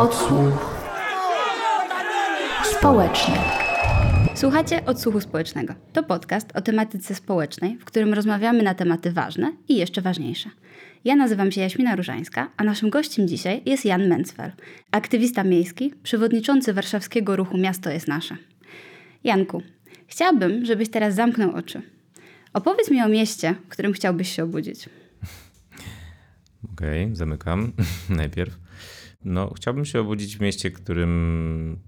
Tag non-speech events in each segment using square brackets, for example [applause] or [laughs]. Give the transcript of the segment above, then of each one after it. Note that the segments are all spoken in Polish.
Odsłuch społeczny. Słuchacie Odsłuchu Społecznego. To podcast o tematyce społecznej, w którym rozmawiamy na tematy ważne i jeszcze ważniejsze. Ja nazywam się Jaśmina Różańska, a naszym gościem dzisiaj jest Jan Mencfel, aktywista miejski, przewodniczący warszawskiego ruchu Miasto jest Nasze. Janku, chciałabym, żebyś teraz zamknął oczy. Opowiedz mi o mieście, w którym chciałbyś się obudzić. [laughs] Okej, okay, zamykam [laughs] najpierw. No, chciałbym się obudzić w mieście, którym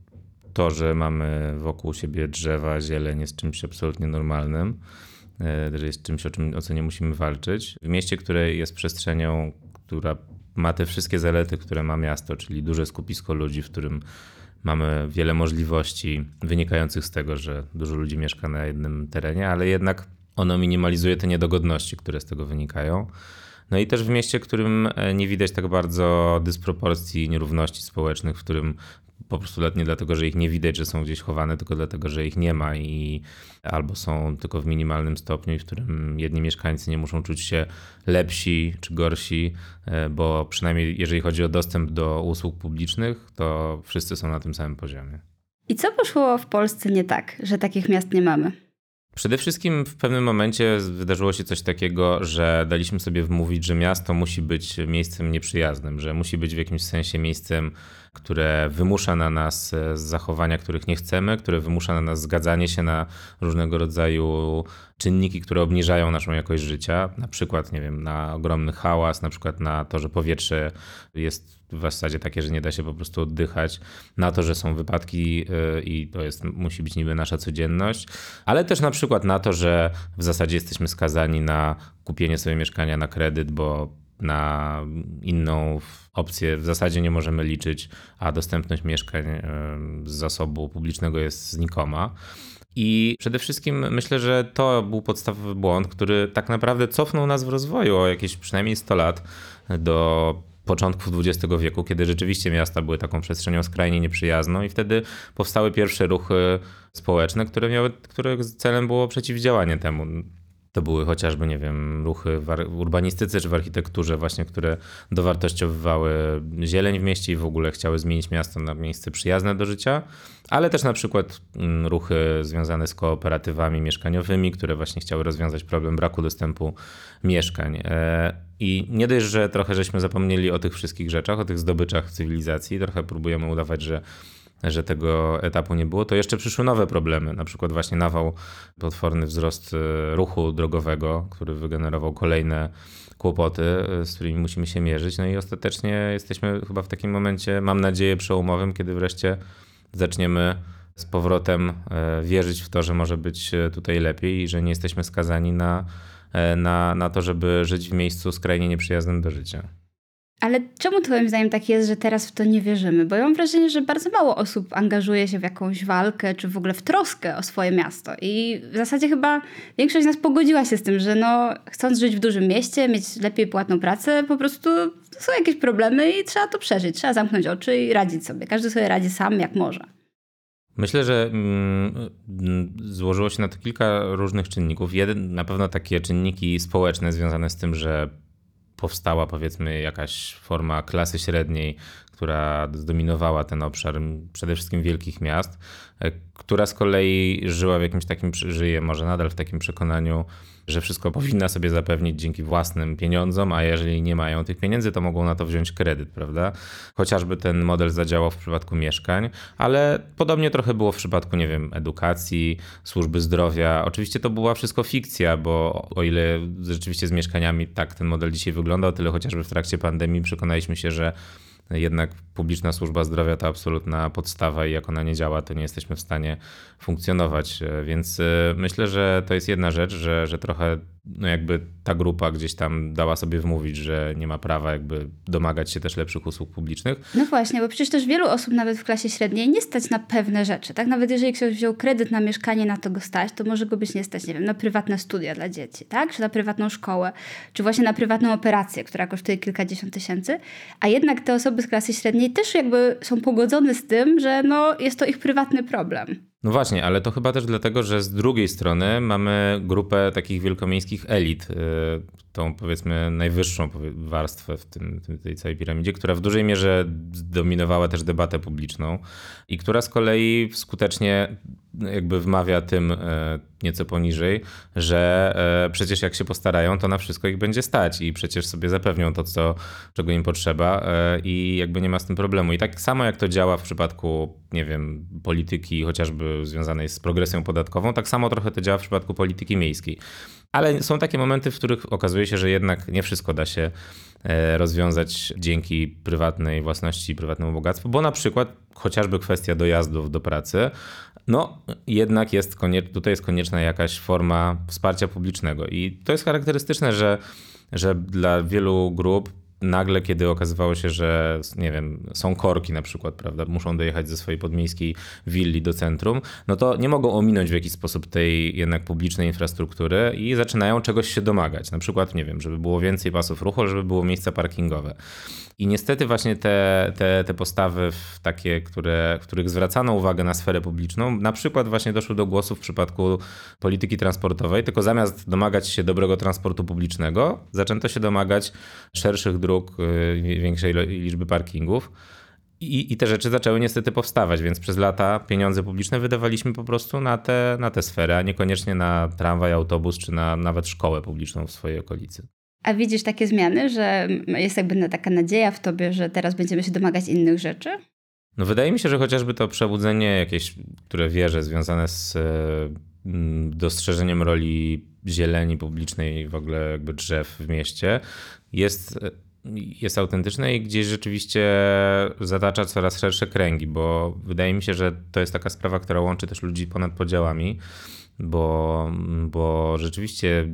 to, że mamy wokół siebie drzewa, zieleń jest czymś absolutnie normalnym, e, że jest czymś, o, czym, o co nie musimy walczyć. W mieście, które jest przestrzenią, która ma te wszystkie zalety, które ma miasto, czyli duże skupisko ludzi, w którym mamy wiele możliwości wynikających z tego, że dużo ludzi mieszka na jednym terenie, ale jednak ono minimalizuje te niedogodności, które z tego wynikają. No i też w mieście, w którym e, nie widać tak bardzo dysproporcji, nierówności społecznych, w którym po prostu nie dlatego, że ich nie widać, że są gdzieś chowane, tylko dlatego, że ich nie ma i albo są tylko w minimalnym stopniu, w którym jedni mieszkańcy nie muszą czuć się lepsi czy gorsi, e, bo przynajmniej jeżeli chodzi o dostęp do usług publicznych, to wszyscy są na tym samym poziomie. I co poszło w Polsce nie tak, że takich miast nie mamy? Przede wszystkim w pewnym momencie wydarzyło się coś takiego, że daliśmy sobie wmówić, że miasto musi być miejscem nieprzyjaznym, że musi być w jakimś sensie miejscem, które wymusza na nas e, zachowania, których nie chcemy, które wymusza na nas zgadzanie się na różnego rodzaju czynniki, które obniżają naszą jakość życia, na przykład, nie wiem, na ogromny hałas, na przykład na to, że powietrze jest w zasadzie takie, że nie da się po prostu oddychać, na to, że są wypadki e, i to jest, musi być niby nasza codzienność, ale też na przykład na to, że w zasadzie jesteśmy skazani na kupienie sobie mieszkania na kredyt, bo na inną opcję w zasadzie nie możemy liczyć, a dostępność mieszkań z zasobu publicznego jest znikoma. I przede wszystkim myślę, że to był podstawowy błąd, który tak naprawdę cofnął nas w rozwoju o jakieś przynajmniej 100 lat do początków XX wieku, kiedy rzeczywiście miasta były taką przestrzenią skrajnie nieprzyjazną i wtedy powstały pierwsze ruchy społeczne, które miały, których celem było przeciwdziałanie temu. To były chociażby, nie wiem, ruchy w urbanistyce czy w architekturze właśnie, które dowartościowywały zieleń w mieście i w ogóle chciały zmienić miasto na miejsce przyjazne do życia, ale też na przykład mm, ruchy związane z kooperatywami mieszkaniowymi, które właśnie chciały rozwiązać problem braku dostępu mieszkań. E, I nie dość, że trochę żeśmy zapomnieli o tych wszystkich rzeczach, o tych zdobyczach cywilizacji, trochę próbujemy udawać, że że tego etapu nie było, to jeszcze przyszły nowe problemy, na przykład właśnie nawał, potworny wzrost e, ruchu drogowego, który wygenerował kolejne kłopoty, e, z którymi musimy się mierzyć. No i ostatecznie jesteśmy chyba w takim momencie, mam nadzieję, przełomowym, kiedy wreszcie zaczniemy z powrotem e, wierzyć w to, że może być tutaj lepiej i że nie jesteśmy skazani na, na, na to, żeby żyć w miejscu skrajnie nieprzyjaznym do życia. Ale czemu twoim zdaniem tak jest, że teraz w to nie wierzymy? Bo ja mam wrażenie, że bardzo mało osób angażuje się w jakąś walkę, czy w ogóle w troskę o swoje miasto. I w zasadzie chyba większość z nas pogodziła się z tym, że no, chcąc żyć w dużym mieście, mieć lepiej płatną pracę, po prostu są jakieś problemy i trzeba to przeżyć. Trzeba zamknąć oczy i radzić sobie. Każdy sobie radzi sam, jak może. Myślę, że mm, złożyło się na to kilka różnych czynników. Jeden, na pewno takie czynniki społeczne związane z tym, że powstała powiedzmy jakaś forma klasy średniej, która zdominowała ten obszar przede wszystkim wielkich miast, e, która z kolei żyła w jakimś takim, żyje może nadal w takim przekonaniu, że wszystko powinna sobie zapewnić dzięki własnym pieniądzom, a jeżeli nie mają tych pieniędzy, to mogą na to wziąć kredyt, prawda? Chociażby ten model zadziałał w przypadku mieszkań, ale podobnie trochę było w przypadku, nie wiem, edukacji, służby zdrowia. Oczywiście to była wszystko fikcja, bo o ile rzeczywiście z mieszkaniami tak ten model dzisiaj wyglądał, tyle chociażby w trakcie pandemii przekonaliśmy się, że jednak publiczna służba zdrowia to absolutna podstawa i jak ona nie działa, to nie jesteśmy w stanie funkcjonować. Więc e, myślę, że to jest jedna rzecz, że, że trochę no jakby ta grupa gdzieś tam dała sobie wmówić, że nie ma prawa jakby domagać się też lepszych usług publicznych. No właśnie, bo przecież też wielu osób nawet w klasie średniej nie stać na pewne rzeczy. Tak nawet jeżeli ktoś wziął kredyt na mieszkanie, na to go stać, to może go być nie stać, nie wiem, na prywatne studia dla dzieci, tak? Czy na prywatną szkołę, czy właśnie na prywatną operację, która kosztuje kilkadziesiąt tysięcy. A jednak te osoby z klasy średniej też jakby są pogodzone z tym, że no jest to ich prywatny problem. No właśnie, ale to chyba też dlatego, że z drugiej strony mamy grupę takich wielkomiejskich elit, y, tą powiedzmy najwyższą warstwę w tym, tej całej piramidzie, która w dużej mierze dominowała też debatę publiczną i która z kolei skutecznie jakby wmawia tym e, nieco poniżej, że e, przecież jak się postarają, to na wszystko ich będzie stać i przecież sobie zapewnią to, co, czego im potrzeba e, i jakby nie ma z tym problemu. I tak samo jak to działa w przypadku, nie wiem, polityki chociażby związanej z progresją podatkową, tak samo trochę to działa w przypadku polityki miejskiej. Ale są takie momenty, w których okazuje się, że jednak nie wszystko da się rozwiązać dzięki prywatnej własności i prywatnemu bogactwu, bo na przykład chociażby kwestia dojazdów do pracy no, jednak jest tutaj jest konieczna jakaś forma wsparcia publicznego. I to jest charakterystyczne, że, że dla wielu grup nagle, kiedy okazywało się, że nie wiem, są korki na przykład, prawda, muszą dojechać ze swojej podmiejskiej willi do centrum, no to nie mogą ominąć w jakiś sposób tej jednak publicznej infrastruktury i zaczynają czegoś się domagać. Na przykład, nie wiem, żeby było więcej pasów ruchu, żeby było miejsca parkingowe. I niestety właśnie te, te, te postawy takie, które, których zwracano uwagę na sferę publiczną, na przykład właśnie doszły do głosu w przypadku polityki transportowej, tylko zamiast domagać się dobrego transportu publicznego, zaczęto się domagać szerszych dróg, y, większej liczby parkingów. I, I, te rzeczy zaczęły niestety powstawać, więc przez lata pieniądze publiczne wydawaliśmy po prostu na te, na te sfery, a niekoniecznie na tramwaj, autobus czy na nawet szkołę publiczną w swojej okolicy. A widzisz takie zmiany, że jest jakby taka nadzieja w tobie, że teraz będziemy się domagać innych rzeczy? No wydaje mi się, że chociażby to przebudzenie jakieś, które wierzę, związane z dostrzeżeniem roli zieleni publicznej, w ogóle jakby drzew w mieście, jest, jest autentyczne i gdzieś rzeczywiście zatacza coraz szersze kręgi, bo wydaje mi się, że to jest taka sprawa, która łączy też ludzi ponad podziałami, bo, bo rzeczywiście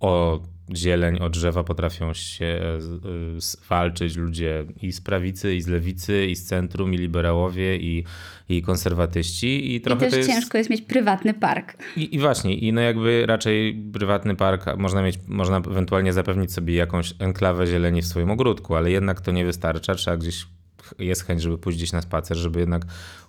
o zieleń, o drzewa potrafią się e, walczyć ludzie i z prawicy, i z lewicy, i z centrum, i liberałowie, i, i konserwatyści. I, trochę I też jest... ciężko jest mieć prywatny park. I, I, właśnie, i no jakby raczej prywatny park można mieć, można ewentualnie zapewnić sobie jakąś enklawę zieleni w swoim ogródku, ale jednak to nie wystarcza, trzeba gdzieś jest chęć, żeby pójść gdzieś na spacer, żeby jednak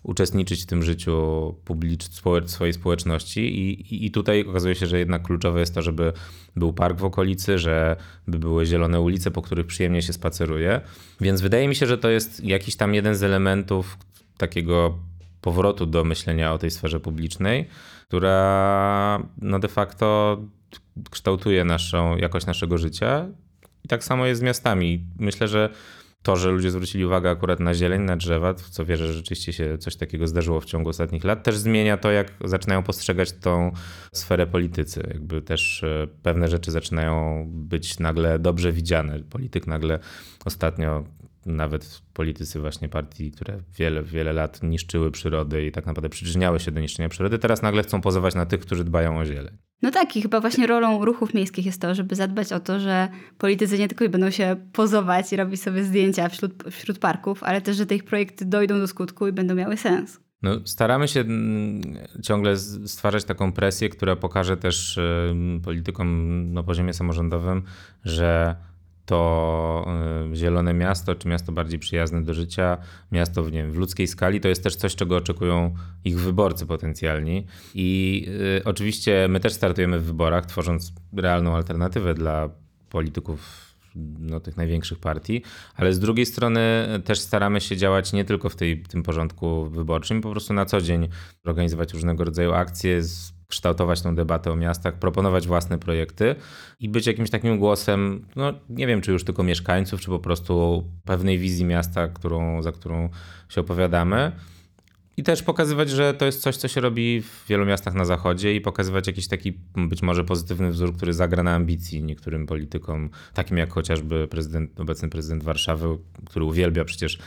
uczestniczyć w tym życiu publicz- swojej społeczności I, i, i tutaj okazuje się, że jednak kluczowe jest to, żeby był park w okolicy, żeby były zielone ulice, po których przyjemnie się spaceruje. Więc wydaje mi się, że to jest jakiś tam jeden z elementów takiego powrotu do myślenia o tej sferze publicznej, która no de facto kształtuje naszą jakość naszego życia. I tak samo jest z miastami. Myślę, że to, że ludzie zwrócili uwagę akurat na zieleń, na drzewa, co wierzę, że rzeczywiście się coś takiego zdarzyło w ciągu ostatnich lat, też zmienia to, jak zaczynają postrzegać tą sferę politycy. Jakby też e, pewne rzeczy zaczynają być nagle dobrze widziane. Polityk nagle ostatnio nawet politycy właśnie partii, które wiele, wiele lat niszczyły przyrodę i tak naprawdę przyczyniały się do niszczenia przyrody, teraz nagle chcą pozować na tych, którzy dbają o zieleń. No tak, i chyba właśnie rolą ruchów miejskich jest to, żeby zadbać o to, że politycy nie tylko będą się pozować i robić sobie zdjęcia wśród, wśród parków, ale też, że te ich projekty dojdą do skutku i będą miały sens. No, staramy się mm, ciągle stwarzać taką presję, która pokaże też politykom na poziomie samorządowym, że to y, zielone miasto, czy miasto bardziej przyjazne do życia, miasto w, nie wiem, w ludzkiej skali, to jest też coś, czego oczekują ich wyborcy potencjalni. I y, oczywiście my też startujemy w wyborach, tworząc realną alternatywę dla polityków no, tych największych partii, ale z drugiej strony też staramy się działać nie tylko w tej, tym porządku wyborczym, po prostu na co dzień organizować różnego rodzaju akcje, z kształtować tę debatę o miastach, proponować własne projekty i być jakimś takim głosem, no nie wiem, czy już tylko mieszkańców, czy po prostu pewnej wizji miasta, którą, za którą się opowiadamy. I też pokazywać, że to jest coś, co się robi w wielu miastach na zachodzie i pokazywać jakiś taki być może pozytywny wzór, który zagra na ambicji niektórym politykom, takim jak chociażby prezydent, obecny prezydent Warszawy, który uwielbia przecież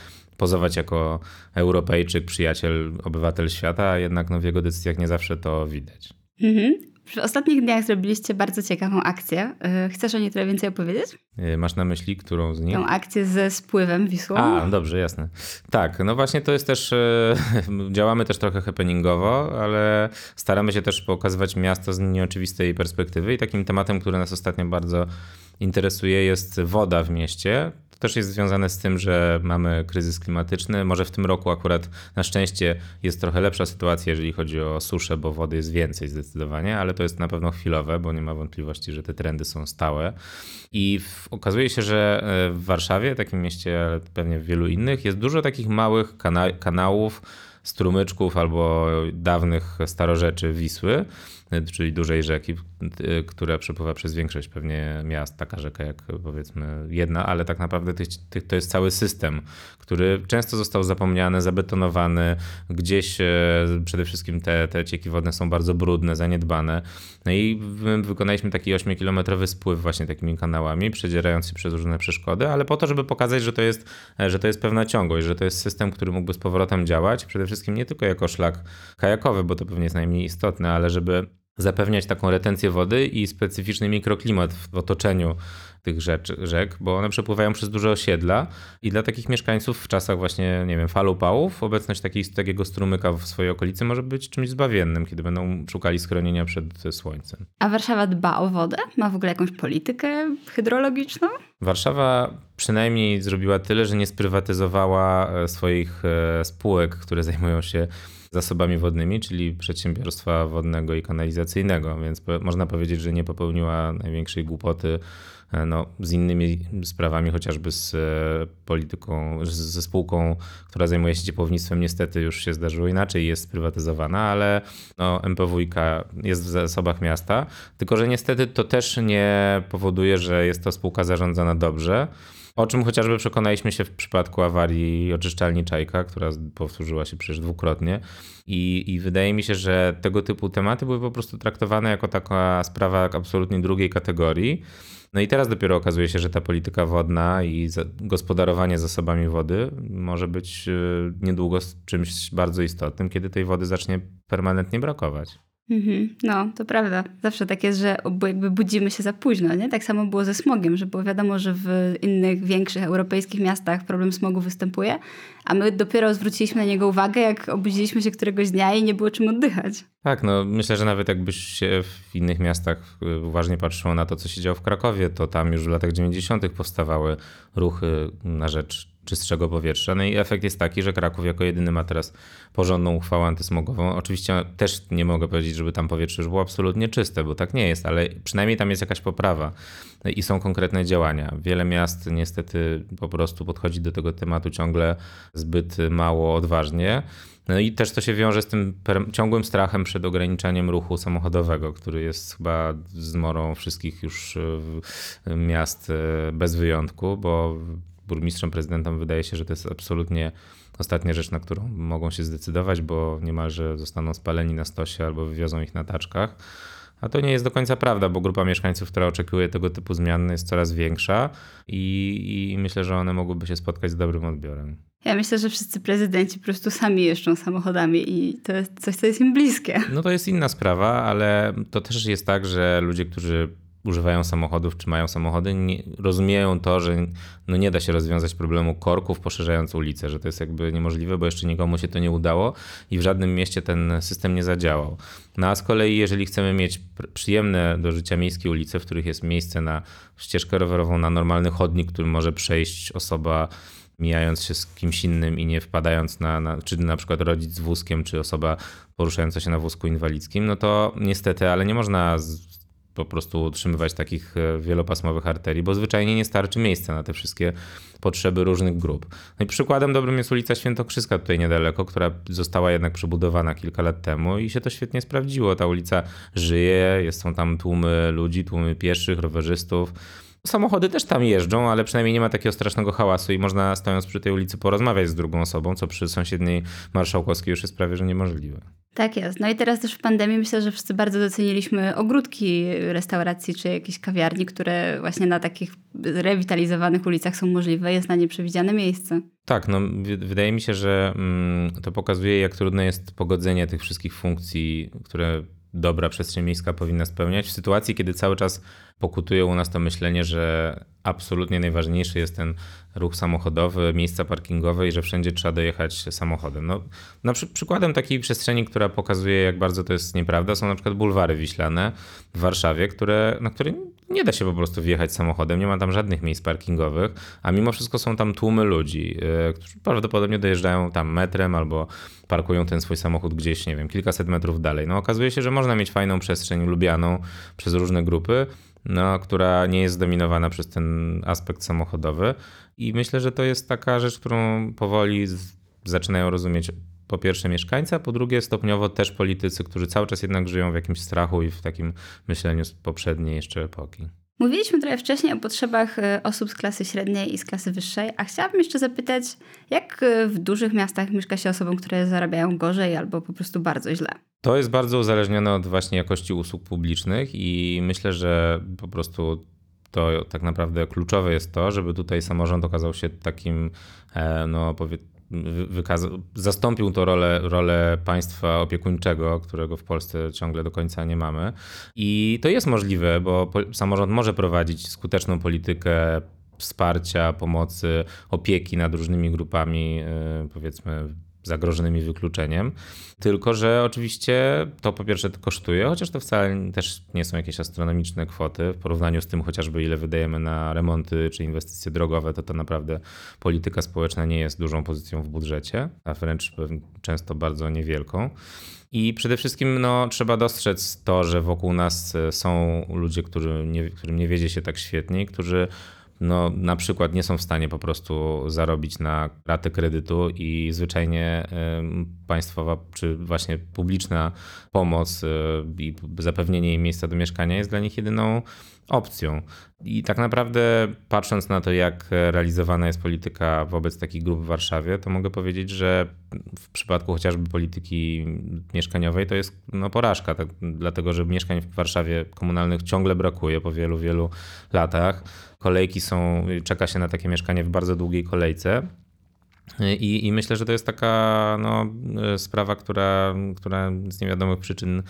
pozować jako Europejczyk, przyjaciel, obywatel świata, a jednak no, w jego decyzjach nie zawsze to widać. Mhm. W ostatnich dniach zrobiliście bardzo ciekawą akcję. Y, chcesz o niej trochę więcej opowiedzieć? Y, masz na myśli, którą z nich? Tą akcję ze spływem Wisłą. A, dobrze, jasne. Tak, no właśnie to jest też, y, [laughs] działamy też trochę happeningowo, ale staramy się też pokazywać miasto z nieoczywistej perspektywy i takim tematem, który nas ostatnio bardzo interesuje jest woda w mieście też jest związane z tym, że mamy kryzys klimatyczny. Może w tym roku akurat na szczęście jest trochę lepsza sytuacja, jeżeli chodzi o suszę, bo wody jest więcej zdecydowanie, ale to jest na pewno chwilowe, bo nie ma wątpliwości, że te trendy są stałe. I okazuje się, że e, w Warszawie, takim mieście, ale pewnie w wielu innych, jest dużo takich małych kana kanałów, strumyczków albo dawnych starorzeczy Wisły, czyli dużej rzeki, która przepływa przez większość pewnie miast, taka rzeka jak powiedzmy jedna, ale tak naprawdę to jest cały system, który często został zapomniany, zabetonowany, gdzieś e, przede wszystkim te, te cieki wodne są bardzo brudne, zaniedbane. No i my wykonaliśmy taki 8-kilometrowy spływ właśnie takimi kanałami, przedzierając się przez różne przeszkody, ale po to, żeby pokazać, że to jest, że to jest pewna ciągłość, że to jest system, który mógłby z powrotem działać, przede wszystkim nie tylko jako szlak kajakowy, bo to pewnie jest najmniej istotne, ale żeby zapewniać taką retencję wody i specyficzny mikroklimat w otoczeniu tych rzecz, rzek, bo one przepływają przez duże osiedla i dla takich mieszkańców w czasach właśnie, nie wiem, fal upałów, obecność takiej, takiego strumyka w swojej okolicy może być czymś zbawiennym, kiedy będą szukali schronienia przed słońcem. A Warszawa dba o wodę? Ma w ogóle jakąś politykę hydrologiczną? Warszawa przynajmniej zrobiła tyle, że nie sprywatyzowała e, swoich e, spółek, które zajmują się zasobami wodnymi, czyli przedsiębiorstwa wodnego i kanalizacyjnego, więc można powiedzieć, że nie popełniła największej głupoty e, no, z innymi sprawami, chociażby z e, polityką, ze spółką, która zajmuje się ciepłownictwem, niestety już się zdarzyło inaczej, jest sprywatyzowana, ale no, MPWiK jest w zasobach miasta, tylko że niestety to też nie powoduje, że jest to spółka zarządzana dobrze. O czym chociażby przekonaliśmy się w przypadku awarii oczyszczalni Czajka, która powtórzyła się przecież dwukrotnie. I, I wydaje mi się, że tego typu tematy były po prostu traktowane jako taka sprawa absolutnie drugiej kategorii. No i teraz dopiero okazuje się, że ta polityka wodna i gospodarowanie zasobami wody może być y, niedługo czymś bardzo istotnym, kiedy tej wody zacznie permanentnie brakować. Mhm. No, to prawda. Zawsze tak jest, że jakby budzimy się za późno, nie? Tak samo było ze smogiem, że było wiadomo, że w innych większych europejskich miastach problem smogu występuje, a my dopiero zwróciliśmy na niego uwagę, jak obudziliśmy się któregoś dnia i nie było czym oddychać. Tak, no myślę, że nawet jakbyś się w innych miastach uważnie patrzyło na to, co się działo w Krakowie, to tam już w latach 90. powstawały ruchy na rzecz czystszego powietrza. No i efekt jest taki, że Kraków jako jedyny ma teraz porządną uchwałę antysmogową. Oczywiście też nie mogę powiedzieć, żeby tam powietrze już było absolutnie czyste, bo tak nie jest, ale przynajmniej tam jest jakaś poprawa i są konkretne działania. Wiele miast niestety po prostu podchodzi do tego tematu ciągle zbyt mało odważnie. No i też to się wiąże z tym ciągłym strachem przed ograniczaniem ruchu samochodowego, który jest chyba zmorą wszystkich już miast e, bez wyjątku, bo burmistrzom, prezydentom wydaje się, że to jest absolutnie ostatnia rzecz, na którą mogą się zdecydować, bo niemalże zostaną spaleni na stosie albo wywiozą ich na taczkach. A to nie jest do końca prawda, bo grupa mieszkańców, która oczekuje tego typu zmian, jest coraz większa i, i myślę, że one mogłyby się spotkać z dobrym odbiorem. Ja myślę, że wszyscy prezydenci po prostu sami jeżdżą samochodami i to jest coś, co jest im bliskie. No to jest inna sprawa, ale to też jest tak, że ludzie, którzy używają samochodów, czy mają samochody, nie, rozumieją to, że no nie da się rozwiązać problemu korków poszerzając ulicę, że to jest jakby niemożliwe, bo jeszcze nikomu się to nie udało i w żadnym mieście ten system nie zadziałał. No a z kolei, jeżeli chcemy mieć przyjemne do życia miejskie ulice, w których jest miejsce na ścieżkę rowerową, na normalny chodnik, którym może przejść osoba mijając się z kimś innym i nie wpadając na, na, czy na przykład rodzic z wózkiem, czy osoba poruszająca się na wózku inwalidzkim, no to niestety, ale nie można po prostu utrzymywać takich e, wielopasmowych arterii, bo zwyczajnie nie starczy miejsca na te wszystkie potrzeby różnych grup. No i przykładem dobrym jest ulica Świętokrzyska tutaj niedaleko, która została jednak przebudowana kilka lat temu i się to świetnie sprawdziło. Ta ulica żyje, są tam tłumy ludzi, tłumy pieszych, rowerzystów. Samochody też tam jeżdżą, ale przynajmniej nie ma takiego strasznego hałasu i można stojąc przy tej ulicy porozmawiać z drugą osobą, co przy sąsiedniej Marszałkowskiej już jest prawie że niemożliwe. Tak jest. No i teraz też w pandemii myślę, że wszyscy bardzo doceniliśmy ogródki restauracji czy jakieś kawiarni, które właśnie na takich rewitalizowanych ulicach są możliwe. Jest na nie przewidziane miejsce. Tak, no wydaje mi się, że mm, to pokazuje, jak trudne jest pogodzenie tych wszystkich funkcji, które dobra przestrzeń miejska powinna spełniać w sytuacji, kiedy cały czas pokutuje u nas to myślenie, że absolutnie najważniejszy jest ten ruch samochodowy, miejsca parkingowe i że wszędzie trzeba dojechać samochodem. No, na przy, przykładem takiej przestrzeni, która pokazuje, jak bardzo to jest nieprawda, są na przykład bulwary wiślane w Warszawie, które, na które nie da się po prostu wjechać samochodem, nie ma tam żadnych miejsc parkingowych, a mimo wszystko są tam tłumy ludzi, yy, którzy prawdopodobnie dojeżdżają tam metrem albo parkują ten swój samochód gdzieś, nie wiem, kilkaset metrów dalej. No okazuje się, że można mieć fajną przestrzeń lubianą przez różne grupy, no, która nie jest zdominowana przez ten aspekt samochodowy. I myślę, że to jest taka rzecz, którą powoli zaczynają rozumieć po pierwsze mieszkańcy, a po drugie stopniowo też politycy, którzy cały czas jednak żyją w jakimś strachu i w takim myśleniu z poprzedniej jeszcze epoki. Mówiliśmy trochę wcześniej o potrzebach e, osób z klasy średniej i z klasy wyższej, a chciałabym jeszcze zapytać, jak e, w dużych miastach mieszka się osobom, które zarabiają gorzej albo po prostu bardzo źle? To jest bardzo uzależnione od właśnie jakości usług publicznych i myślę, że po prostu to tak naprawdę kluczowe jest to, żeby tutaj samorząd okazał się takim, e, no powiedzmy, zastąpił to rolę, rolę państwa opiekuńczego, którego w Polsce ciągle do końca nie mamy. I to jest możliwe, bo samorząd może prowadzić skuteczną politykę wsparcia, pomocy, opieki nad różnymi grupami, e, powiedzmy zagrożonymi wykluczeniem. Tylko, że oczywiście to po pierwsze kosztuje, chociaż to wcale też nie są jakieś astronomiczne kwoty w porównaniu z tym chociażby ile wydajemy na remonty czy inwestycje drogowe, to to naprawdę polityka społeczna nie jest dużą pozycją w budżecie, a wręcz często bardzo niewielką. I przede wszystkim no, trzeba dostrzec to, że wokół nas są ludzie, którzy nie, którym nie wiedzie się tak świetnie, którzy no, na przykład nie są w stanie po prostu zarobić na ratę kredytu i zwyczajnie państwowa czy właśnie publiczna pomoc y, i zapewnienie im miejsca do mieszkania jest dla nich jedyną opcją. I tak naprawdę patrząc na to, jak realizowana jest polityka wobec takich grup w Warszawie, to mogę powiedzieć, że w przypadku chociażby polityki mieszkaniowej to jest no, porażka, tak, dlatego że mieszkań w Warszawie komunalnych ciągle brakuje po wielu, wielu latach. Kolejki są, czeka się na takie mieszkanie w bardzo długiej kolejce. I, I, myślę, że to jest taka no, sprawa, która, która z niewiadomych przyczyn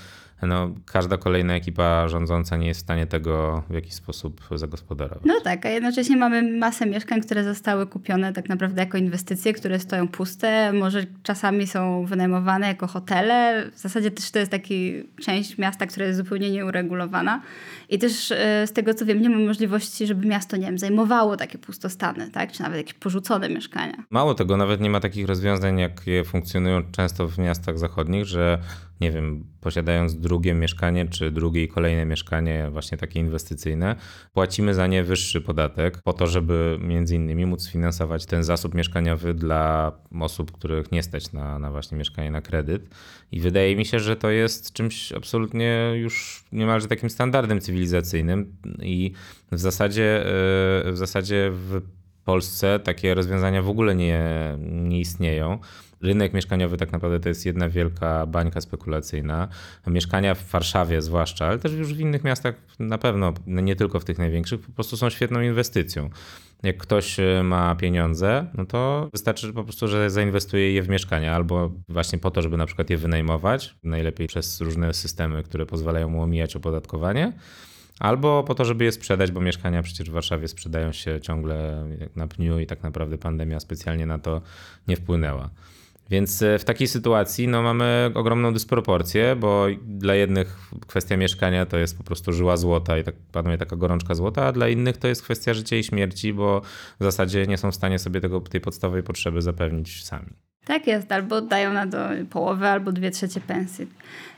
no, każda kolejna ekipa rządząca nie jest w stanie tego w jakiś sposób zagospodarować. No tak, a jednocześnie mamy masę mieszkań, które zostały kupione tak naprawdę jako inwestycje, które stoją puste, może czasami są wynajmowane jako hotele. W zasadzie też to jest taki część miasta, która jest zupełnie nieuregulowana. I też e, z tego co wiem, nie ma możliwości, żeby miasto, nie wiem, zajmowało takie pustostany, tak? czy nawet jakieś porzucone mieszkania. Mało tego, nawet nie ma takich rozwiązań, jakie funkcjonują często w miastach zachodnich, że nie wiem, posiadając drugie mieszkanie czy drugie i kolejne mieszkanie, właśnie takie inwestycyjne, płacimy za nie wyższy podatek po to, żeby między innymi móc finansować ten zasób mieszkaniowy dla osób, których nie stać na, na właśnie mieszkanie na kredyt. I wydaje mi się, że to jest czymś absolutnie już niemalże takim standardem cywilizacyjnym i w zasadzie, e, w zasadzie w Polsce takie rozwiązania w ogóle nie, nie istnieją rynek mieszkaniowy tak naprawdę to jest jedna wielka bańka spekulacyjna. Mieszkania w Warszawie zwłaszcza, ale też już w innych miastach na pewno, no nie tylko w tych największych, po prostu są świetną inwestycją. Jak ktoś e, ma pieniądze, no to wystarczy po prostu, że zainwestuje je w mieszkania albo właśnie po to, żeby na przykład je wynajmować, najlepiej przez różne systemy, które pozwalają mu omijać opodatkowanie. Albo po to, żeby je sprzedać, bo mieszkania przecież w Warszawie sprzedają się ciągle na pniu i tak naprawdę pandemia specjalnie na to nie wpłynęła. Więc e, w takiej sytuacji no, mamy ogromną dysproporcję, bo dla jednych kwestia mieszkania to jest po prostu żyła złota i tak panuje taka gorączka złota, a dla innych to jest kwestia życia i śmierci, bo w zasadzie nie są w stanie sobie tego, tej podstawowej potrzeby zapewnić sami. Tak jest, albo dają na to połowę, albo dwie trzecie pensji.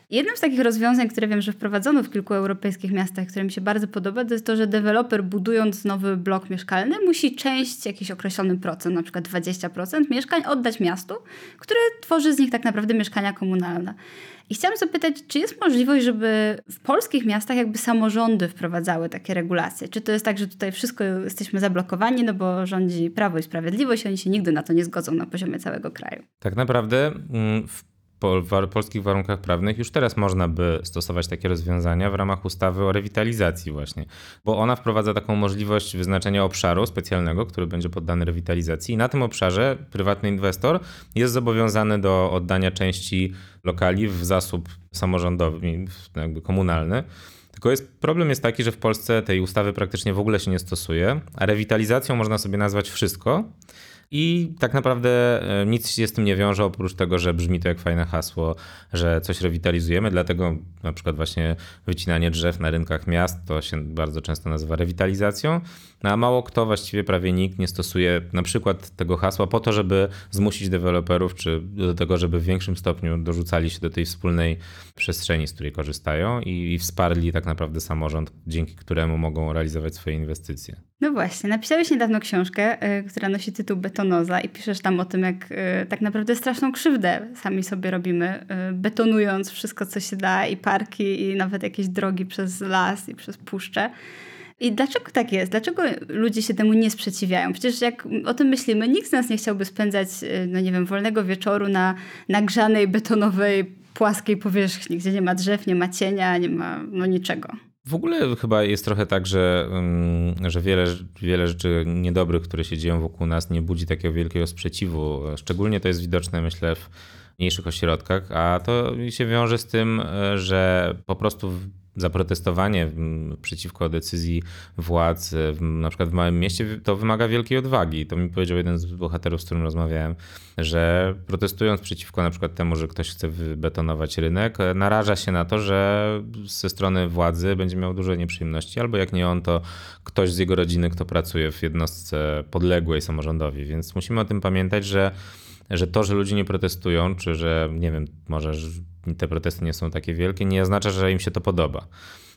Jednym z takich rozwiązań, które wiem, że wprowadzono w kilku europejskich miastach, które mi się bardzo podoba, to jest to, że deweloper budując nowy blok mieszkalny musi część, jakiś określony procent, na przykład 20% mieszkań oddać miastu, które tworzy z nich tak naprawdę mieszkania komunalne. I chciałam zapytać, czy jest możliwość, żeby w polskich miastach jakby samorządy wprowadzały takie regulacje? Czy to jest tak, że tutaj wszystko jesteśmy zablokowani, no bo rządzi Prawo i Sprawiedliwość, oni się nigdy na to nie zgodzą na poziomie całego kraju? Tak naprawdę mm, w po polskich warunkach prawnych już teraz można by stosować takie rozwiązania w ramach ustawy o rewitalizacji właśnie, bo ona wprowadza taką możliwość wyznaczenia obszaru specjalnego, który będzie poddany rewitalizacji i na tym obszarze prywatny inwestor jest zobowiązany do oddania części lokali w zasób samorządowy, jakby komunalny Tylko jest, problem jest taki, że w Polsce tej ustawy praktycznie w ogóle się nie stosuje, a rewitalizacją można sobie nazwać wszystko. I tak naprawdę e, nic się z tym nie wiąże, oprócz tego, że brzmi to jak fajne hasło, że coś rewitalizujemy. Dlatego na przykład właśnie wycinanie drzew na rynkach miast to się bardzo często nazywa rewitalizacją. No a mało kto, właściwie prawie nikt nie stosuje na przykład tego hasła po to, żeby zmusić deweloperów, czy do tego, żeby w większym stopniu dorzucali się do tej wspólnej przestrzeni, z której korzystają i, i wsparli tak naprawdę samorząd, dzięki któremu mogą realizować swoje inwestycje. No właśnie, napisałeś niedawno książkę, y, która nosi tytuł Betonoza i piszesz tam o tym, jak y, tak naprawdę straszną krzywdę sami sobie robimy, y, betonując wszystko, co się da i parki i nawet jakieś drogi przez las i przez puszczę. I dlaczego tak jest? Dlaczego ludzie się temu nie sprzeciwiają? Przecież jak o tym myślimy, nikt z nas nie chciałby spędzać, no nie wiem, wolnego wieczoru na nagrzanej, betonowej, płaskiej powierzchni, gdzie nie ma drzew, nie ma cienia, nie ma no niczego. W ogóle chyba jest trochę tak, że, mm, że wiele, wiele rzeczy niedobrych, które się dzieją wokół nas, nie budzi takiego wielkiego sprzeciwu. Szczególnie to jest widoczne, myślę, w mniejszych ośrodkach, a to się wiąże z tym, że po prostu zaprotestowanie przeciwko decyzji władz, na przykład w małym mieście, to wymaga wielkiej odwagi. To mi powiedział jeden z bohaterów, z którym rozmawiałem, że protestując przeciwko na przykład temu, że ktoś chce wybetonować rynek, naraża się na to, że ze strony władzy będzie miał duże nieprzyjemności, albo jak nie on, to ktoś z jego rodziny, kto pracuje w jednostce podległej samorządowi. Więc musimy o tym pamiętać, że że to, że ludzie nie protestują, czy że nie wiem, może te protesty nie są takie wielkie, nie oznacza, że im się to podoba.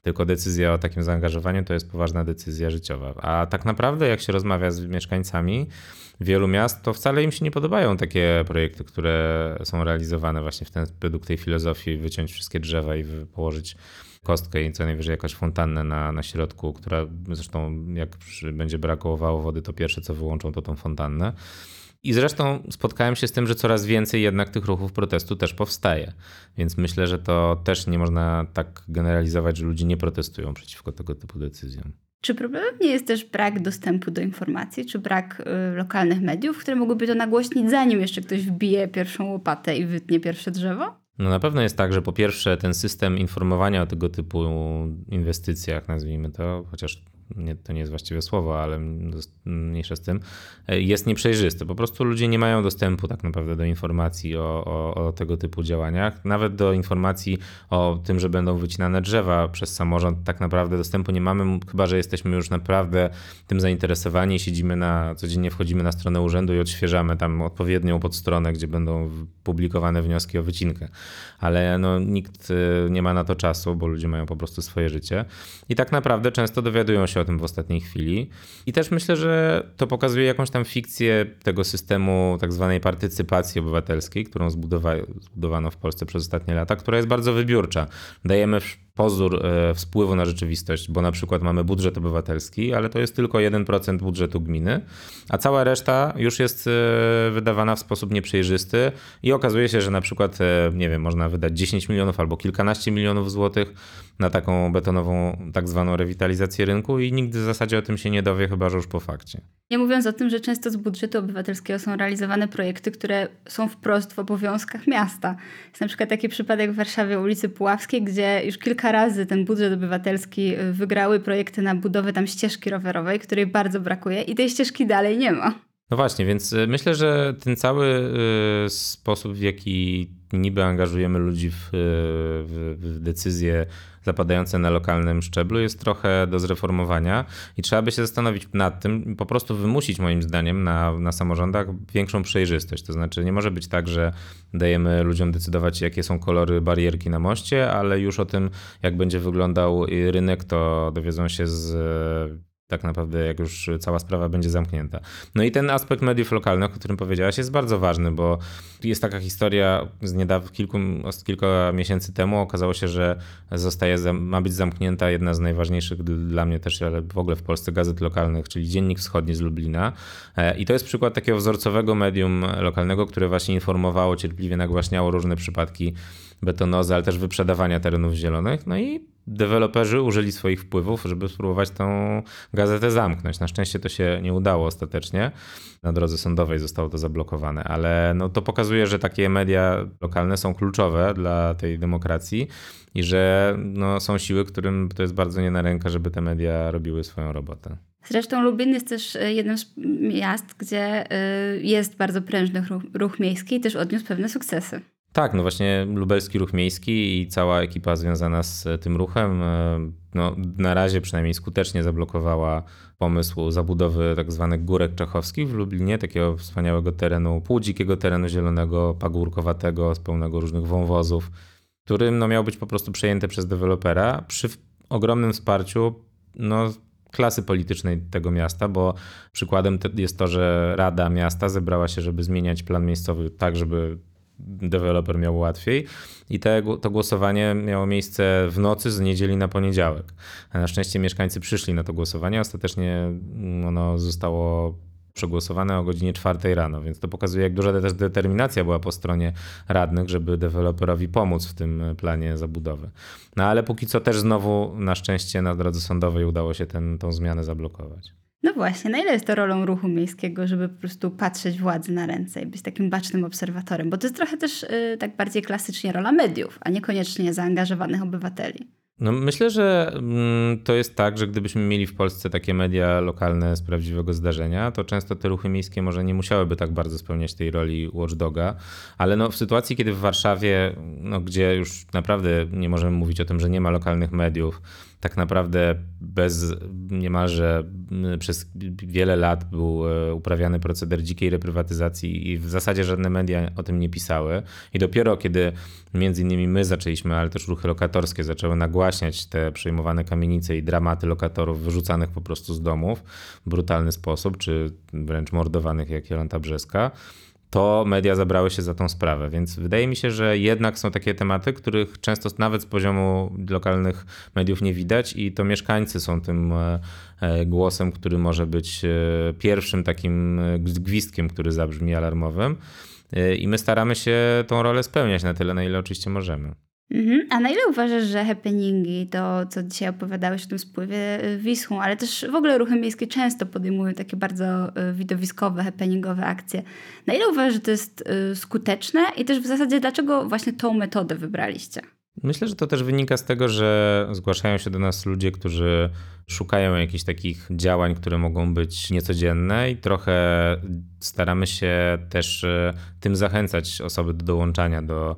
Tylko decyzja o takim zaangażowaniu to jest poważna decyzja życiowa. A tak naprawdę, jak się rozmawia z mieszkańcami wielu miast, to wcale im się nie podobają takie projekty, które są realizowane właśnie w ten, według tej filozofii, wyciąć wszystkie drzewa i położyć kostkę i co najwyżej jakąś fontannę na, na środku, która zresztą jak będzie brakowało wody, to pierwsze co wyłączą to tą fontannę. I zresztą spotkałem się z tym, że coraz więcej jednak tych ruchów protestu też powstaje. Więc myślę, że to też nie można tak generalizować, że ludzie nie protestują przeciwko tego typu decyzjom. Czy problemem nie jest też brak dostępu do informacji, czy brak y, lokalnych mediów, które mogłyby to nagłośnić, zanim jeszcze ktoś wbije pierwszą łopatę i wytnie pierwsze drzewo? No na pewno jest tak, że po pierwsze ten system informowania o tego typu inwestycjach, nazwijmy to, chociaż nie, to nie jest właściwe słowo, ale mniejsze z tym, jest nieprzejrzysty. Po prostu ludzie nie mają dostępu tak naprawdę do informacji o, o, o, tego typu działaniach, nawet do informacji o tym, że będą wycinane drzewa przez samorząd, tak naprawdę dostępu nie mamy, chyba że jesteśmy już naprawdę tym zainteresowani, siedzimy na, codziennie wchodzimy na stronę urzędu i odświeżamy tam odpowiednią podstronę, gdzie będą publikowane wnioski o wycinkę. Ale no, nikt y, nie ma na to czasu, bo ludzie mają po prostu swoje życie i tak naprawdę często dowiadują się o tym w ostatniej chwili. I też myślę, że to pokazuje jakąś tam fikcję tego systemu tak zwanej partycypacji obywatelskiej, którą zbudowano w Polsce przez ostatnie lata, która jest bardzo wybiórcza. Dajemy pozór e, wpływu na rzeczywistość, bo na przykład mamy budżet obywatelski, ale to jest tylko 1% budżetu gminy, a cała reszta już jest e, wydawana w sposób nieprzejrzysty i okazuje się, że na przykład, e, nie wiem, można wydać 10 milionów albo kilkanaście milionów złotych na taką betonową tak zwaną rewitalizację rynku i nikt w zasadzie o tym się nie dowie, chyba że już po fakcie. Nie mówiąc o tym, że często z budżetu obywatelskiego są realizowane projekty, które są wprost w obowiązkach miasta. Jest na przykład taki przypadek w Warszawie ulicy Puławskiej, gdzie już kilka razy ten budżet obywatelski wygrały projekty na budowę tam ścieżki rowerowej, której bardzo brakuje i tej ścieżki dalej nie ma. No właśnie, więc y, myślę, że ten cały y, sposób, w jaki niby angażujemy ludzi w, w, w decyzje zapadające na lokalnym szczeblu jest trochę do zreformowania i trzeba by się zastanowić nad tym, po prostu wymusić moim zdaniem na, na samorządach większą przejrzystość. To znaczy nie może być tak, że dajemy ludziom decydować jakie są kolory barierki na moście, ale już o tym jak będzie wyglądał rynek to dowiedzą się z tak naprawdę, jak już cała sprawa będzie zamknięta. No i ten aspekt mediów lokalnych, o którym powiedziałaś, jest bardzo ważny, bo jest taka historia z niedawno, kilku, kilka miesięcy temu. Okazało się, że zostaje, ma być zamknięta jedna z najważniejszych dla mnie też, ale w ogóle w Polsce gazet lokalnych, czyli Dziennik Wschodni z Lublina. E, I to jest przykład takiego wzorcowego medium lokalnego, które właśnie informowało, cierpliwie nagłaśniało różne przypadki betonozy, ale też wyprzedawania terenów zielonych. No i deweloperzy użyli swoich wpływów, żeby spróbować tą gazetę zamknąć. Na szczęście to się nie udało ostatecznie. Na drodze sądowej zostało to zablokowane, ale no to pokazuje, że takie media lokalne są kluczowe dla tej demokracji i że no, są siły, którym to jest bardzo nie na rękę, żeby te media robiły swoją robotę. Zresztą Lublin jest też e, jednym z miast, gdzie e, jest bardzo prężny ruch, ruch miejski i też odniósł pewne sukcesy. Tak, no właśnie lubelski ruch miejski i cała ekipa związana z tym ruchem e, no, na razie przynajmniej skutecznie zablokowała pomysł zabudowy tak zwanych górek czechowskich w Lublinie, takiego wspaniałego terenu, półdzikiego terenu zielonego, pagórkowatego, pełnego różnych wąwozów, którym no, miał być po prostu przejęty przez dewelopera przy ogromnym wsparciu no, klasy politycznej tego miasta, bo przykładem jest to, że Rada Miasta zebrała się, żeby zmieniać plan miejscowy tak, żeby deweloper miał łatwiej. I te, to głosowanie miało miejsce w nocy z niedzieli na poniedziałek. A na szczęście mieszkańcy przyszli na to głosowanie. Ostatecznie ono zostało przegłosowane o godzinie 4 rano, więc to pokazuje, jak duża też determinacja była po stronie radnych, żeby deweloperowi pomóc w tym planie zabudowy. No ale póki co też znowu na szczęście na drodze sądowej udało się tą zmianę zablokować. No właśnie, na ile jest to rolą ruchu miejskiego, żeby po prostu patrzeć władzy na ręce i być takim bacznym obserwatorem? Bo to jest trochę też yy, tak bardziej klasycznie rola mediów, a niekoniecznie zaangażowanych obywateli. No myślę, że mm, to jest tak, że gdybyśmy mieli w Polsce takie media lokalne z prawdziwego zdarzenia, to często te ruchy miejskie może nie musiałyby tak bardzo spełniać tej roli watchdoga, ale no w sytuacji, kiedy w Warszawie, no, gdzie już naprawdę nie możemy mówić o tym, że nie ma lokalnych mediów, tak naprawdę bez niemalże przez wiele lat był e, uprawiany proceder dzikiej reprywatyzacji i w zasadzie żadne media o tym nie pisały. I dopiero kiedy między innymi my zaczęliśmy, ale też ruchy lokatorskie zaczęły nagłaśniać te przejmowane kamienice i dramaty lokatorów wyrzucanych po prostu z domów w brutalny sposób, czy wręcz mordowanych jak Jolanta Brzeska, to media zabrały się za tą sprawę. Więc wydaje mi się, że jednak są takie tematy, których często nawet z poziomu lokalnych mediów nie widać, i to mieszkańcy są tym e, e, głosem, który może być e, pierwszym takim gwizdkiem, który zabrzmi alarmowym. I my staramy się tą rolę spełniać na tyle, na ile oczywiście możemy. Mhm. A na ile uważasz, że happeningi, to co dzisiaj opowiadałeś o tym spływie y, Wisłą, ale też w ogóle ruchy miejskie często podejmują takie bardzo y, widowiskowe, happeningowe akcje. Na ile uważasz, że to jest y, skuteczne i też w zasadzie dlaczego właśnie tą metodę wybraliście? Myślę, że to też wynika z tego, że zgłaszają się do nas ludzie, którzy szukają jakichś takich działań, które mogą być niecodzienne i trochę staramy się też tym zachęcać osoby do dołączania do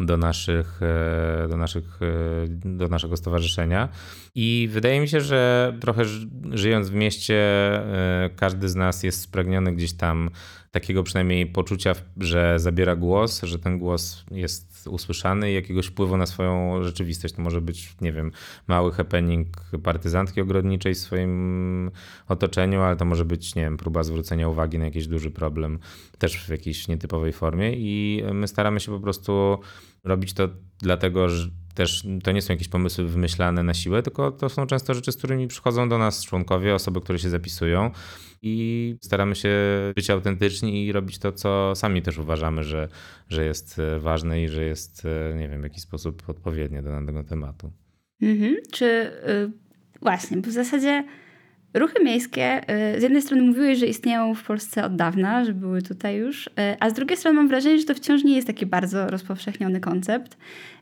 do, naszych, e, do, naszych, e, do naszego stowarzyszenia. I wydaje mi się, że trochę żyjąc w mieście, e, każdy z nas jest spragniony gdzieś tam takiego przynajmniej poczucia, że zabiera głos, że ten głos jest usłyszany i jakiegoś wpływu na swoją rzeczywistość. To może być, nie wiem, mały happening partyzantki ogrodniczej w swoim otoczeniu, ale to może być, nie wiem, próba zwrócenia uwagi na jakiś duży problem, też w jakiejś nietypowej formie i my staramy się po prostu robić to dlatego, że też to nie są jakieś pomysły wymyślane na siłę, tylko to są często rzeczy, z którymi przychodzą do nas członkowie, osoby, które się zapisują i staramy się być autentyczni i robić to, co sami też uważamy, że, że jest e, ważne i że jest, e, nie wiem, w jakiś sposób odpowiednie do danego tematu. Mhm. Czy y, właśnie, bo w zasadzie Ruchy miejskie y, z jednej strony mówiły, że istnieją w Polsce od dawna, że były tutaj już, y, a z drugiej strony mam wrażenie, że to wciąż nie jest taki bardzo rozpowszechniony koncept.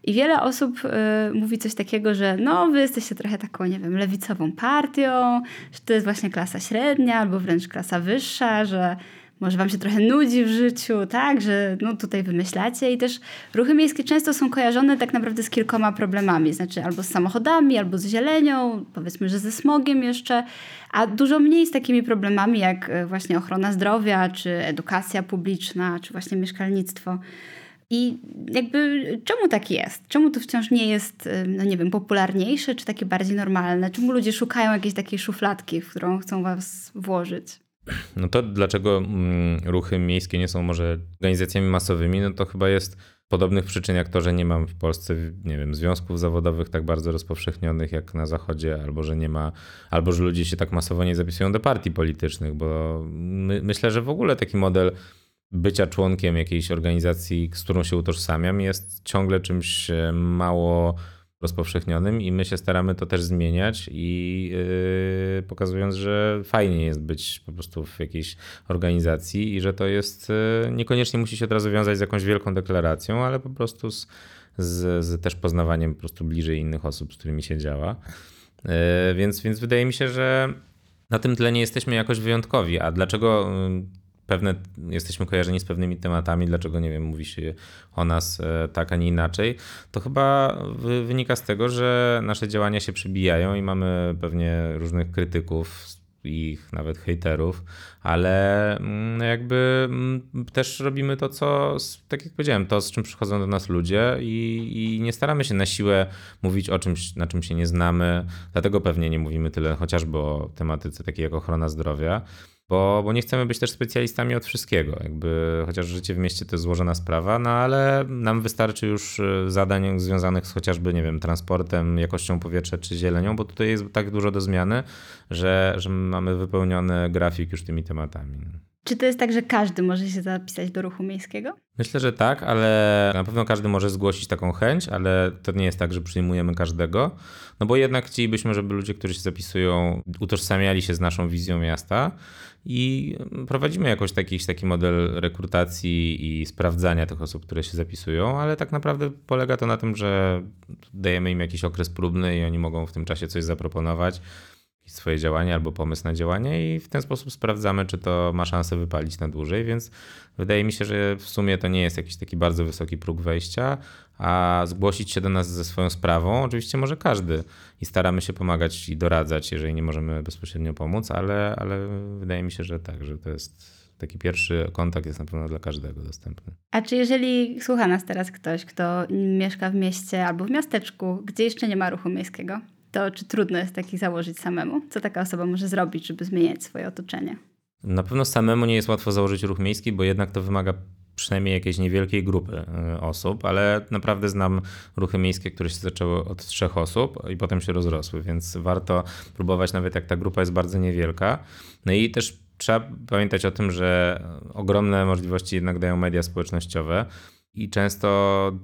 I wiele osób y, mówi coś takiego, że no wy jesteście trochę taką, nie wiem, lewicową partią, że to jest właśnie klasa średnia albo wręcz klasa wyższa, że może wam się trochę nudzi w życiu, tak, że no tutaj wymyślacie i też ruchy miejskie często są kojarzone tak naprawdę z kilkoma problemami, znaczy albo z samochodami, albo z zielenią, powiedzmy, że ze smogiem jeszcze, a dużo mniej z takimi problemami jak e, właśnie ochrona zdrowia, czy edukacja publiczna, czy właśnie mieszkalnictwo. I jakby czemu tak jest? Czemu to wciąż nie jest, e, no nie wiem, popularniejsze, czy takie bardziej normalne? Czemu ludzie szukają jakiejś takiej szufladki, w którą chcą was włożyć? No to dlaczego mm, ruchy miejskie nie są może organizacjami masowymi, no to chyba jest podobnych przyczyn jak to, że nie mam w Polsce, nie wiem, związków zawodowych tak bardzo rozpowszechnionych jak na Zachodzie, albo że nie ma, albo że ludzie się tak masowo nie zapisują do partii politycznych, bo my, myślę, że w ogóle taki model bycia członkiem jakiejś organizacji, z którą się utożsamiam, jest ciągle czymś e, mało rozpowszechnionym i my się staramy to też zmieniać i yy, pokazując, że fajnie jest być po prostu w jakiejś organizacji i że to jest, yy, niekoniecznie musi się od razu wiązać z jakąś wielką deklaracją, ale po prostu z, z, z też poznawaniem po prostu bliżej innych osób, z którymi się działa. Yy, więc, więc wydaje mi się, że na tym tle nie jesteśmy jakoś wyjątkowi. A dlaczego pewne, jesteśmy kojarzeni z pewnymi tematami, dlaczego, nie wiem, mówi się o nas e, tak, a nie inaczej, to chyba wynika z tego, że nasze działania się przybijają i mamy pewnie różnych krytyków, ich nawet hejterów, ale mm, jakby mm, też robimy to, co, tak jak powiedziałem, to, z czym przychodzą do nas ludzie i, i, nie staramy się na siłę mówić o czymś, na czym się nie znamy, dlatego pewnie nie mówimy tyle chociażby o tematyce takiej jak ochrona zdrowia, bo, bo nie chcemy być też specjalistami od wszystkiego. Jakby, chociaż życie w mieście to jest złożona sprawa, no ale nam wystarczy już e, zadań związanych z chociażby, nie wiem, transportem, jakością powietrza czy zielenią, bo tutaj jest tak dużo do zmiany, że, że mamy wypełniony grafik już tymi tematami. Czy to jest tak, że każdy może się zapisać do ruchu miejskiego? Myślę, że tak, ale na pewno każdy może zgłosić taką chęć, ale to nie jest tak, że przyjmujemy każdego. No bo jednak chcielibyśmy, żeby ludzie, którzy się zapisują, utożsamiali się z naszą wizją miasta i prowadzimy jakoś taki, taki model rekrutacji i sprawdzania tych osób, które się zapisują, ale tak naprawdę polega to na tym, że dajemy im jakiś okres próbny i oni mogą w tym czasie coś zaproponować swoje działanie albo pomysł na działanie i w ten sposób sprawdzamy, czy to ma szansę wypalić na dłużej, więc wydaje mi się, że w sumie to nie jest jakiś taki bardzo wysoki próg wejścia, a zgłosić się do nas ze swoją sprawą oczywiście może każdy i staramy się pomagać i doradzać, jeżeli nie możemy bezpośrednio pomóc, ale, ale wydaje mi się, że tak, że to jest taki pierwszy kontakt jest na pewno dla każdego dostępny. A czy jeżeli słucha nas teraz ktoś, kto mieszka w mieście albo w miasteczku, gdzie jeszcze nie ma ruchu miejskiego, to czy trudno jest taki założyć samemu? Co taka osoba może zrobić, żeby zmieniać swoje otoczenie? Na pewno samemu nie jest łatwo założyć ruch miejski, bo jednak to wymaga przynajmniej jakiejś niewielkiej grupy e, osób, ale naprawdę znam ruchy miejskie, które się zaczęły od trzech osób i potem się rozrosły, więc warto próbować nawet jak ta grupa jest bardzo niewielka. No i też trzeba pamiętać o tym, że ogromne możliwości jednak dają media społecznościowe. I często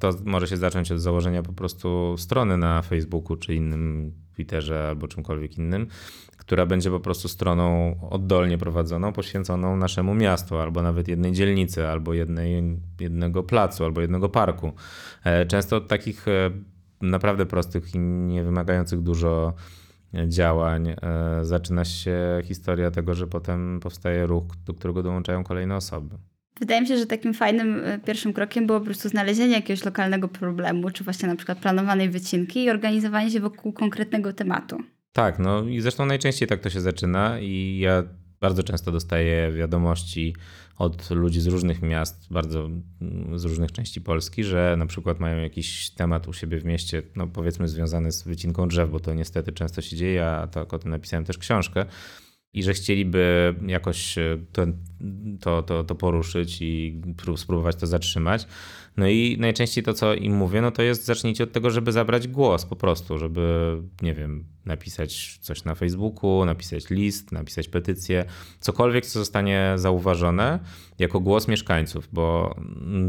to może się zacząć od założenia po prostu strony na Facebooku czy innym Twitterze albo czymkolwiek innym, która będzie po prostu stroną oddolnie prowadzoną, poświęconą naszemu miastu, albo nawet jednej dzielnicy, albo jednej, jednego placu, albo jednego parku. E, często od takich e, naprawdę prostych i nie wymagających dużo działań e, zaczyna się historia tego, że potem powstaje ruch, do którego dołączają kolejne osoby. Wydaje mi się, że takim fajnym e, pierwszym krokiem było po prostu znalezienie jakiegoś lokalnego problemu, czy właśnie na przykład planowanej wycinki i organizowanie się wokół konkretnego tematu. Tak, no i zresztą najczęściej tak to się zaczyna i ja bardzo często dostaję wiadomości od ludzi z różnych miast, bardzo mm, z różnych części Polski, że na przykład mają jakiś temat u siebie w mieście, no powiedzmy związany z wycinką drzew, bo to niestety często się dzieje, a tak o tym napisałem też książkę i że chcieliby jakoś to, to, to, to poruszyć i spróbować to zatrzymać. No i najczęściej to, co im mówię, no to jest zacznijcie od tego, żeby zabrać głos po prostu, żeby, nie wiem, napisać coś na Facebooku, napisać list, napisać petycję, cokolwiek, co zostanie zauważone jako głos mieszkańców, bo,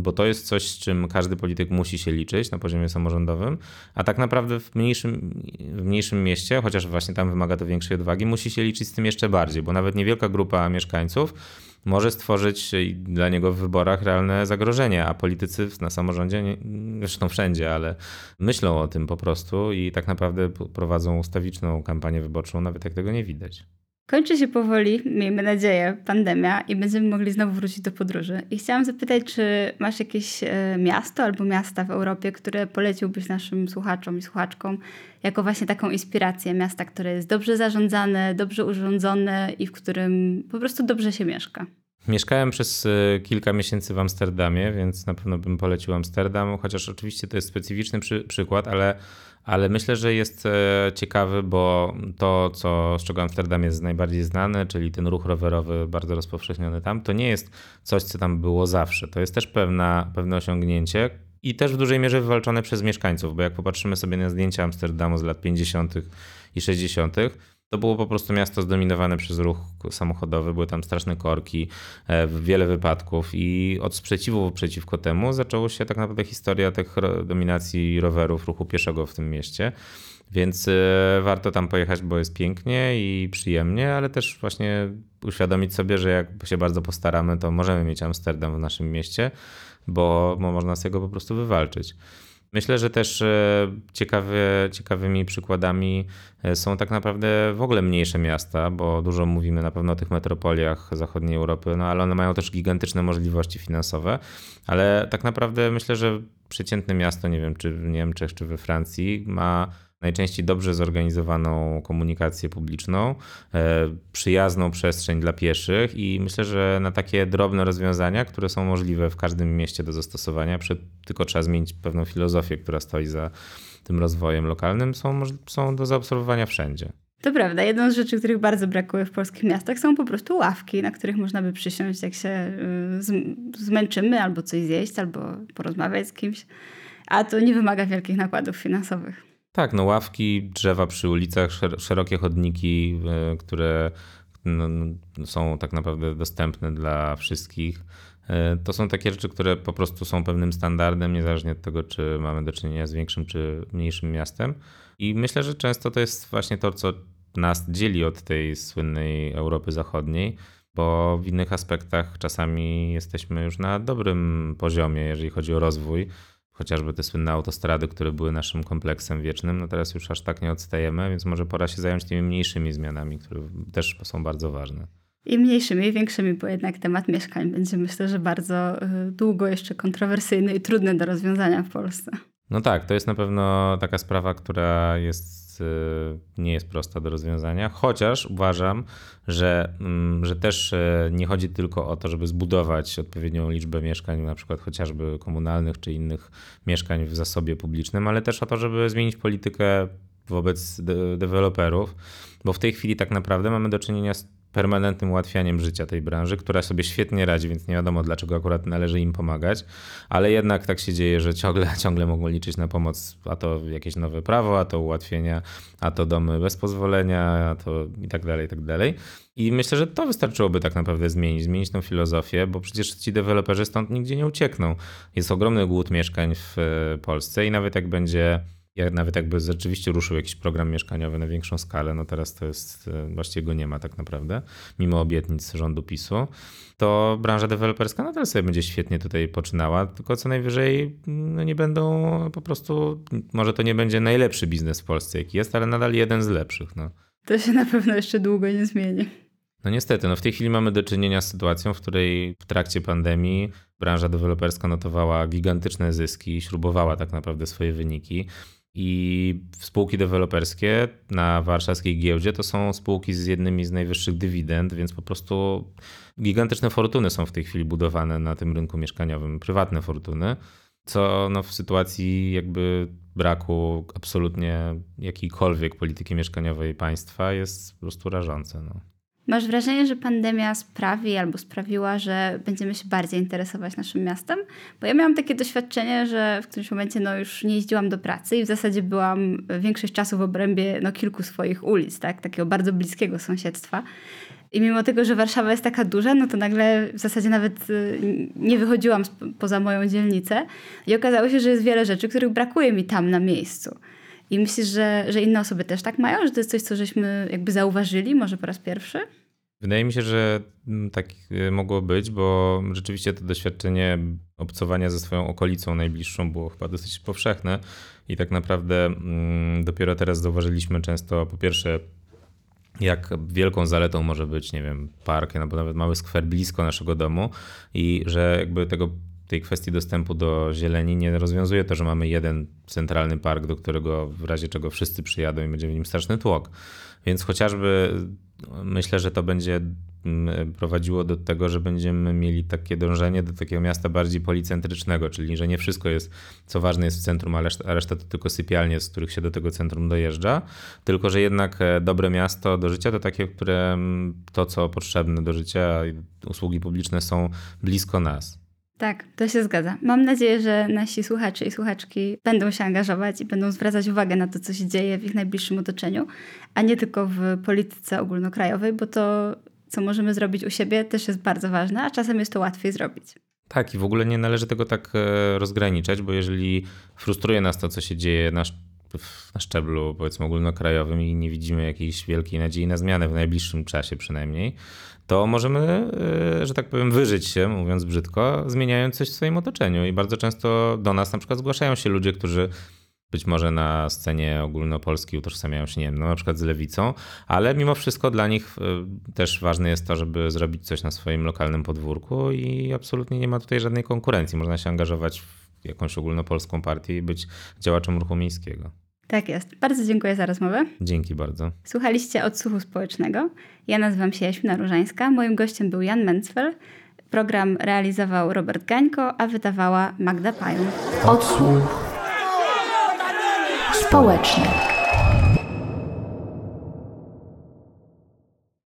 bo to jest coś, z czym każdy polityk musi się liczyć na poziomie samorządowym, a tak naprawdę w mniejszym, w mniejszym mieście, chociaż właśnie tam wymaga to większej odwagi, musi się liczyć z tym jeszcze bardziej, bo nawet niewielka grupa mieszkańców może stworzyć dla niego w wyborach realne zagrożenie, a politycy na samorządzie, nie, zresztą wszędzie, ale myślą o tym po prostu i tak naprawdę prowadzą ustawiczną kampanię wyborczą, nawet jak tego nie widać. Kończy się powoli, miejmy nadzieję, pandemia i będziemy mogli znowu wrócić do podróży. I chciałam zapytać, czy masz jakieś e, miasto albo miasta w Europie, które poleciłbyś naszym słuchaczom i słuchaczkom jako właśnie taką inspirację miasta, które jest dobrze zarządzane, dobrze urządzone i w którym po prostu dobrze się mieszka? Mieszkałem przez e, kilka miesięcy w Amsterdamie, więc na pewno bym polecił Amsterdam, chociaż oczywiście to jest specyficzny przy, przykład, ale ale myślę, że jest e, ciekawy, bo to, co, z czego Amsterdam jest najbardziej znany, czyli ten ruch rowerowy bardzo rozpowszechniony tam, to nie jest coś, co tam było zawsze. To jest też pewna, pewne osiągnięcie i też w dużej mierze wywalczone przez mieszkańców, bo jak popatrzymy sobie na zdjęcia Amsterdamu z lat 50. i 60., To było po prostu miasto zdominowane przez ruch samochodowy, były tam straszne korki, e, wiele wypadków i od sprzeciwu przeciwko temu zaczęła się tak naprawdę historia tych dominacji rowerów, ruchu pieszego w tym mieście. Więc e, warto tam pojechać, bo jest pięknie i przyjemnie, ale też właśnie uświadomić sobie, że jak się bardzo postaramy, to możemy mieć Amsterdam w naszym mieście, bo można sobie go po prostu wywalczyć. Myślę, że też e, ciekawy, ciekawymi przykładami e, są tak naprawdę w ogóle mniejsze miasta, bo dużo mówimy na pewno o tych metropoliach zachodniej Europy, no ale one mają też gigantyczne możliwości finansowe, ale tak naprawdę myślę, że przeciętne miasto, nie wiem czy w Niemczech, czy we Francji, ma najczęściej dobrze zorganizowaną komunikację publiczną, e, przyjazną przestrzeń dla pieszych i myślę, że na takie drobne rozwiązania, które są możliwe w każdym mieście do zastosowania, tylko trzeba zmienić pewną filozofię, która stoi za tym rozwojem lokalnym, są, są do zaobserwowania wszędzie. To prawda. Jedną z rzeczy, których bardzo brakuje w polskich miastach, są po prostu ławki, na których można by przysiąść, jak się y, zmęczymy, albo coś zjeść, albo porozmawiać z kimś. A to nie wymaga wielkich nakładów finansowych. Tak, no ławki, drzewa przy ulicach, szerokie chodniki, e, które no, są tak naprawdę dostępne dla wszystkich. E, to są takie rzeczy, które po prostu są pewnym standardem, niezależnie od tego, czy mamy do czynienia z większym czy mniejszym miastem. I myślę, że często to jest właśnie to, co nas dzieli od tej słynnej Europy Zachodniej, bo w innych aspektach czasami jesteśmy już na dobrym poziomie, jeżeli chodzi o rozwój chociażby te słynne autostrady, które były naszym kompleksem wiecznym, no teraz już aż tak nie odstajemy, więc może pora się zająć tymi mniejszymi zmianami, które też są bardzo ważne. I mniejszymi, i większymi, bo jednak temat mieszkań będzie myślę, że bardzo y, długo jeszcze kontrowersyjny i trudny do rozwiązania w Polsce. No tak, to jest na pewno taka sprawa, która jest Y, nie jest prosta do rozwiązania, chociaż uważam, że, mm, że też y, nie chodzi tylko o to, żeby zbudować odpowiednią liczbę mieszkań, na przykład chociażby komunalnych czy innych mieszkań w zasobie publicznym, ale też o to, żeby zmienić politykę wobec deweloperów, bo w tej chwili tak naprawdę mamy do czynienia z permanentnym ułatwianiem życia tej branży, która sobie świetnie radzi, więc nie wiadomo dlaczego akurat należy im pomagać, ale jednak tak się dzieje, że ciągle, [laughs] ciągle mogą liczyć na pomoc, a to jakieś nowe prawo, a to ułatwienia, a to domy bez pozwolenia, a to i tak dalej, i tak dalej. I myślę, że to wystarczyłoby tak naprawdę zmienić, zmienić tą filozofię, bo przecież ci deweloperzy stąd nigdzie nie uciekną. Jest ogromny głód mieszkań w e, Polsce i nawet jak będzie jak nawet jakby rzeczywiście ruszył jakiś program mieszkaniowy na większą skalę, no teraz to jest, e, właściwie go nie ma tak naprawdę, mimo obietnic rządu PiSu, to branża deweloperska nadal sobie będzie świetnie tutaj poczynała, tylko co najwyżej no nie będą po prostu, może to nie będzie najlepszy biznes w Polsce jaki jest, ale nadal jeden z lepszych. No. To się na pewno jeszcze długo nie zmieni. No niestety, no w tej chwili mamy do czynienia z sytuacją, w której w trakcie pandemii branża deweloperska notowała gigantyczne zyski, śrubowała tak naprawdę swoje wyniki. I spółki deweloperskie na warszawskiej giełdzie to są spółki z jednymi z najwyższych dywidend, więc po prostu gigantyczne fortuny są w tej chwili budowane na tym rynku mieszkaniowym, prywatne fortuny, co no w sytuacji jakby braku absolutnie jakiejkolwiek polityki mieszkaniowej państwa jest po prostu rażące. No. Masz wrażenie, że pandemia sprawi albo sprawiła, że będziemy się bardziej interesować naszym miastem? Bo ja miałam takie doświadczenie, że w którymś momencie no, już nie jeździłam do pracy i w zasadzie byłam większość czasu w obrębie no, kilku swoich ulic, tak? takiego bardzo bliskiego sąsiedztwa. I mimo tego, że Warszawa jest taka duża, no to nagle w zasadzie nawet y, nie wychodziłam poza moją dzielnicę i okazało się, że jest wiele rzeczy, których brakuje mi tam na miejscu. I myślisz, że, że inne osoby też tak mają? Że to jest coś, co żeśmy jakby zauważyli, może po raz pierwszy? Wydaje mi się, że mm, tak e, mogło być, bo rzeczywiście to doświadczenie obcowania ze swoją okolicą najbliższą było chyba dosyć powszechne i tak naprawdę mm, dopiero teraz zauważyliśmy często po pierwsze jak wielką zaletą może być, nie wiem, park, albo nawet mały skwer blisko naszego domu i że jakby tego tej kwestii dostępu do zieleni nie rozwiązuje to, że mamy jeden centralny park, do którego w razie czego wszyscy przyjadą i będzie w nim straszny tłok. Więc chociażby myślę, że to będzie mm, prowadziło do tego, że będziemy mieli takie dążenie do takiego miasta bardziej policentrycznego, czyli że nie wszystko jest, co ważne jest w centrum, a reszta, to tylko sypialnie, z których się do tego centrum dojeżdża, tylko że jednak e, dobre miasto do życia to takie, które mm, to, co potrzebne do życia, usługi publiczne są blisko nas. Tak, to się zgadza. Mam nadzieję, że nasi słuchacze i słuchaczki będą się angażować i będą zwracać uwagę na to, co się dzieje w ich najbliższym otoczeniu, a nie tylko w polityce ogólnokrajowej, bo to, co możemy zrobić u siebie, też jest bardzo ważne, a czasem jest to łatwiej zrobić. Tak, i w ogóle nie należy tego tak e, rozgraniczać, bo jeżeli frustruje nas to, co się dzieje na, na szczeblu powiedzmy ogólnokrajowym i nie widzimy jakiejś wielkiej nadziei na zmianę w najbliższym czasie przynajmniej, to możemy, e, że tak powiem, wyżyć się, mówiąc brzydko, zmieniając coś w swoim otoczeniu. I bardzo często do nas na przykład zgłaszają się ludzie, którzy być może na scenie ogólnopolskiej utożsamiają się, nie wiem, no na przykład z lewicą, ale mimo wszystko dla nich e, też ważne jest to, żeby zrobić coś na swoim lokalnym podwórku i absolutnie nie ma tutaj żadnej konkurencji. Można się angażować w jakąś ogólnopolską partię i być działaczem ruchu miejskiego. Tak jest. Bardzo dziękuję za rozmowę. Dzięki bardzo. Słuchaliście Odsłuchu Społecznego. Ja nazywam się Jaśmina Różańska. Moim gościem był Jan Mencfel. Program realizował Robert Gańko, a wydawała Magda Pająk. Odsłuch społeczny.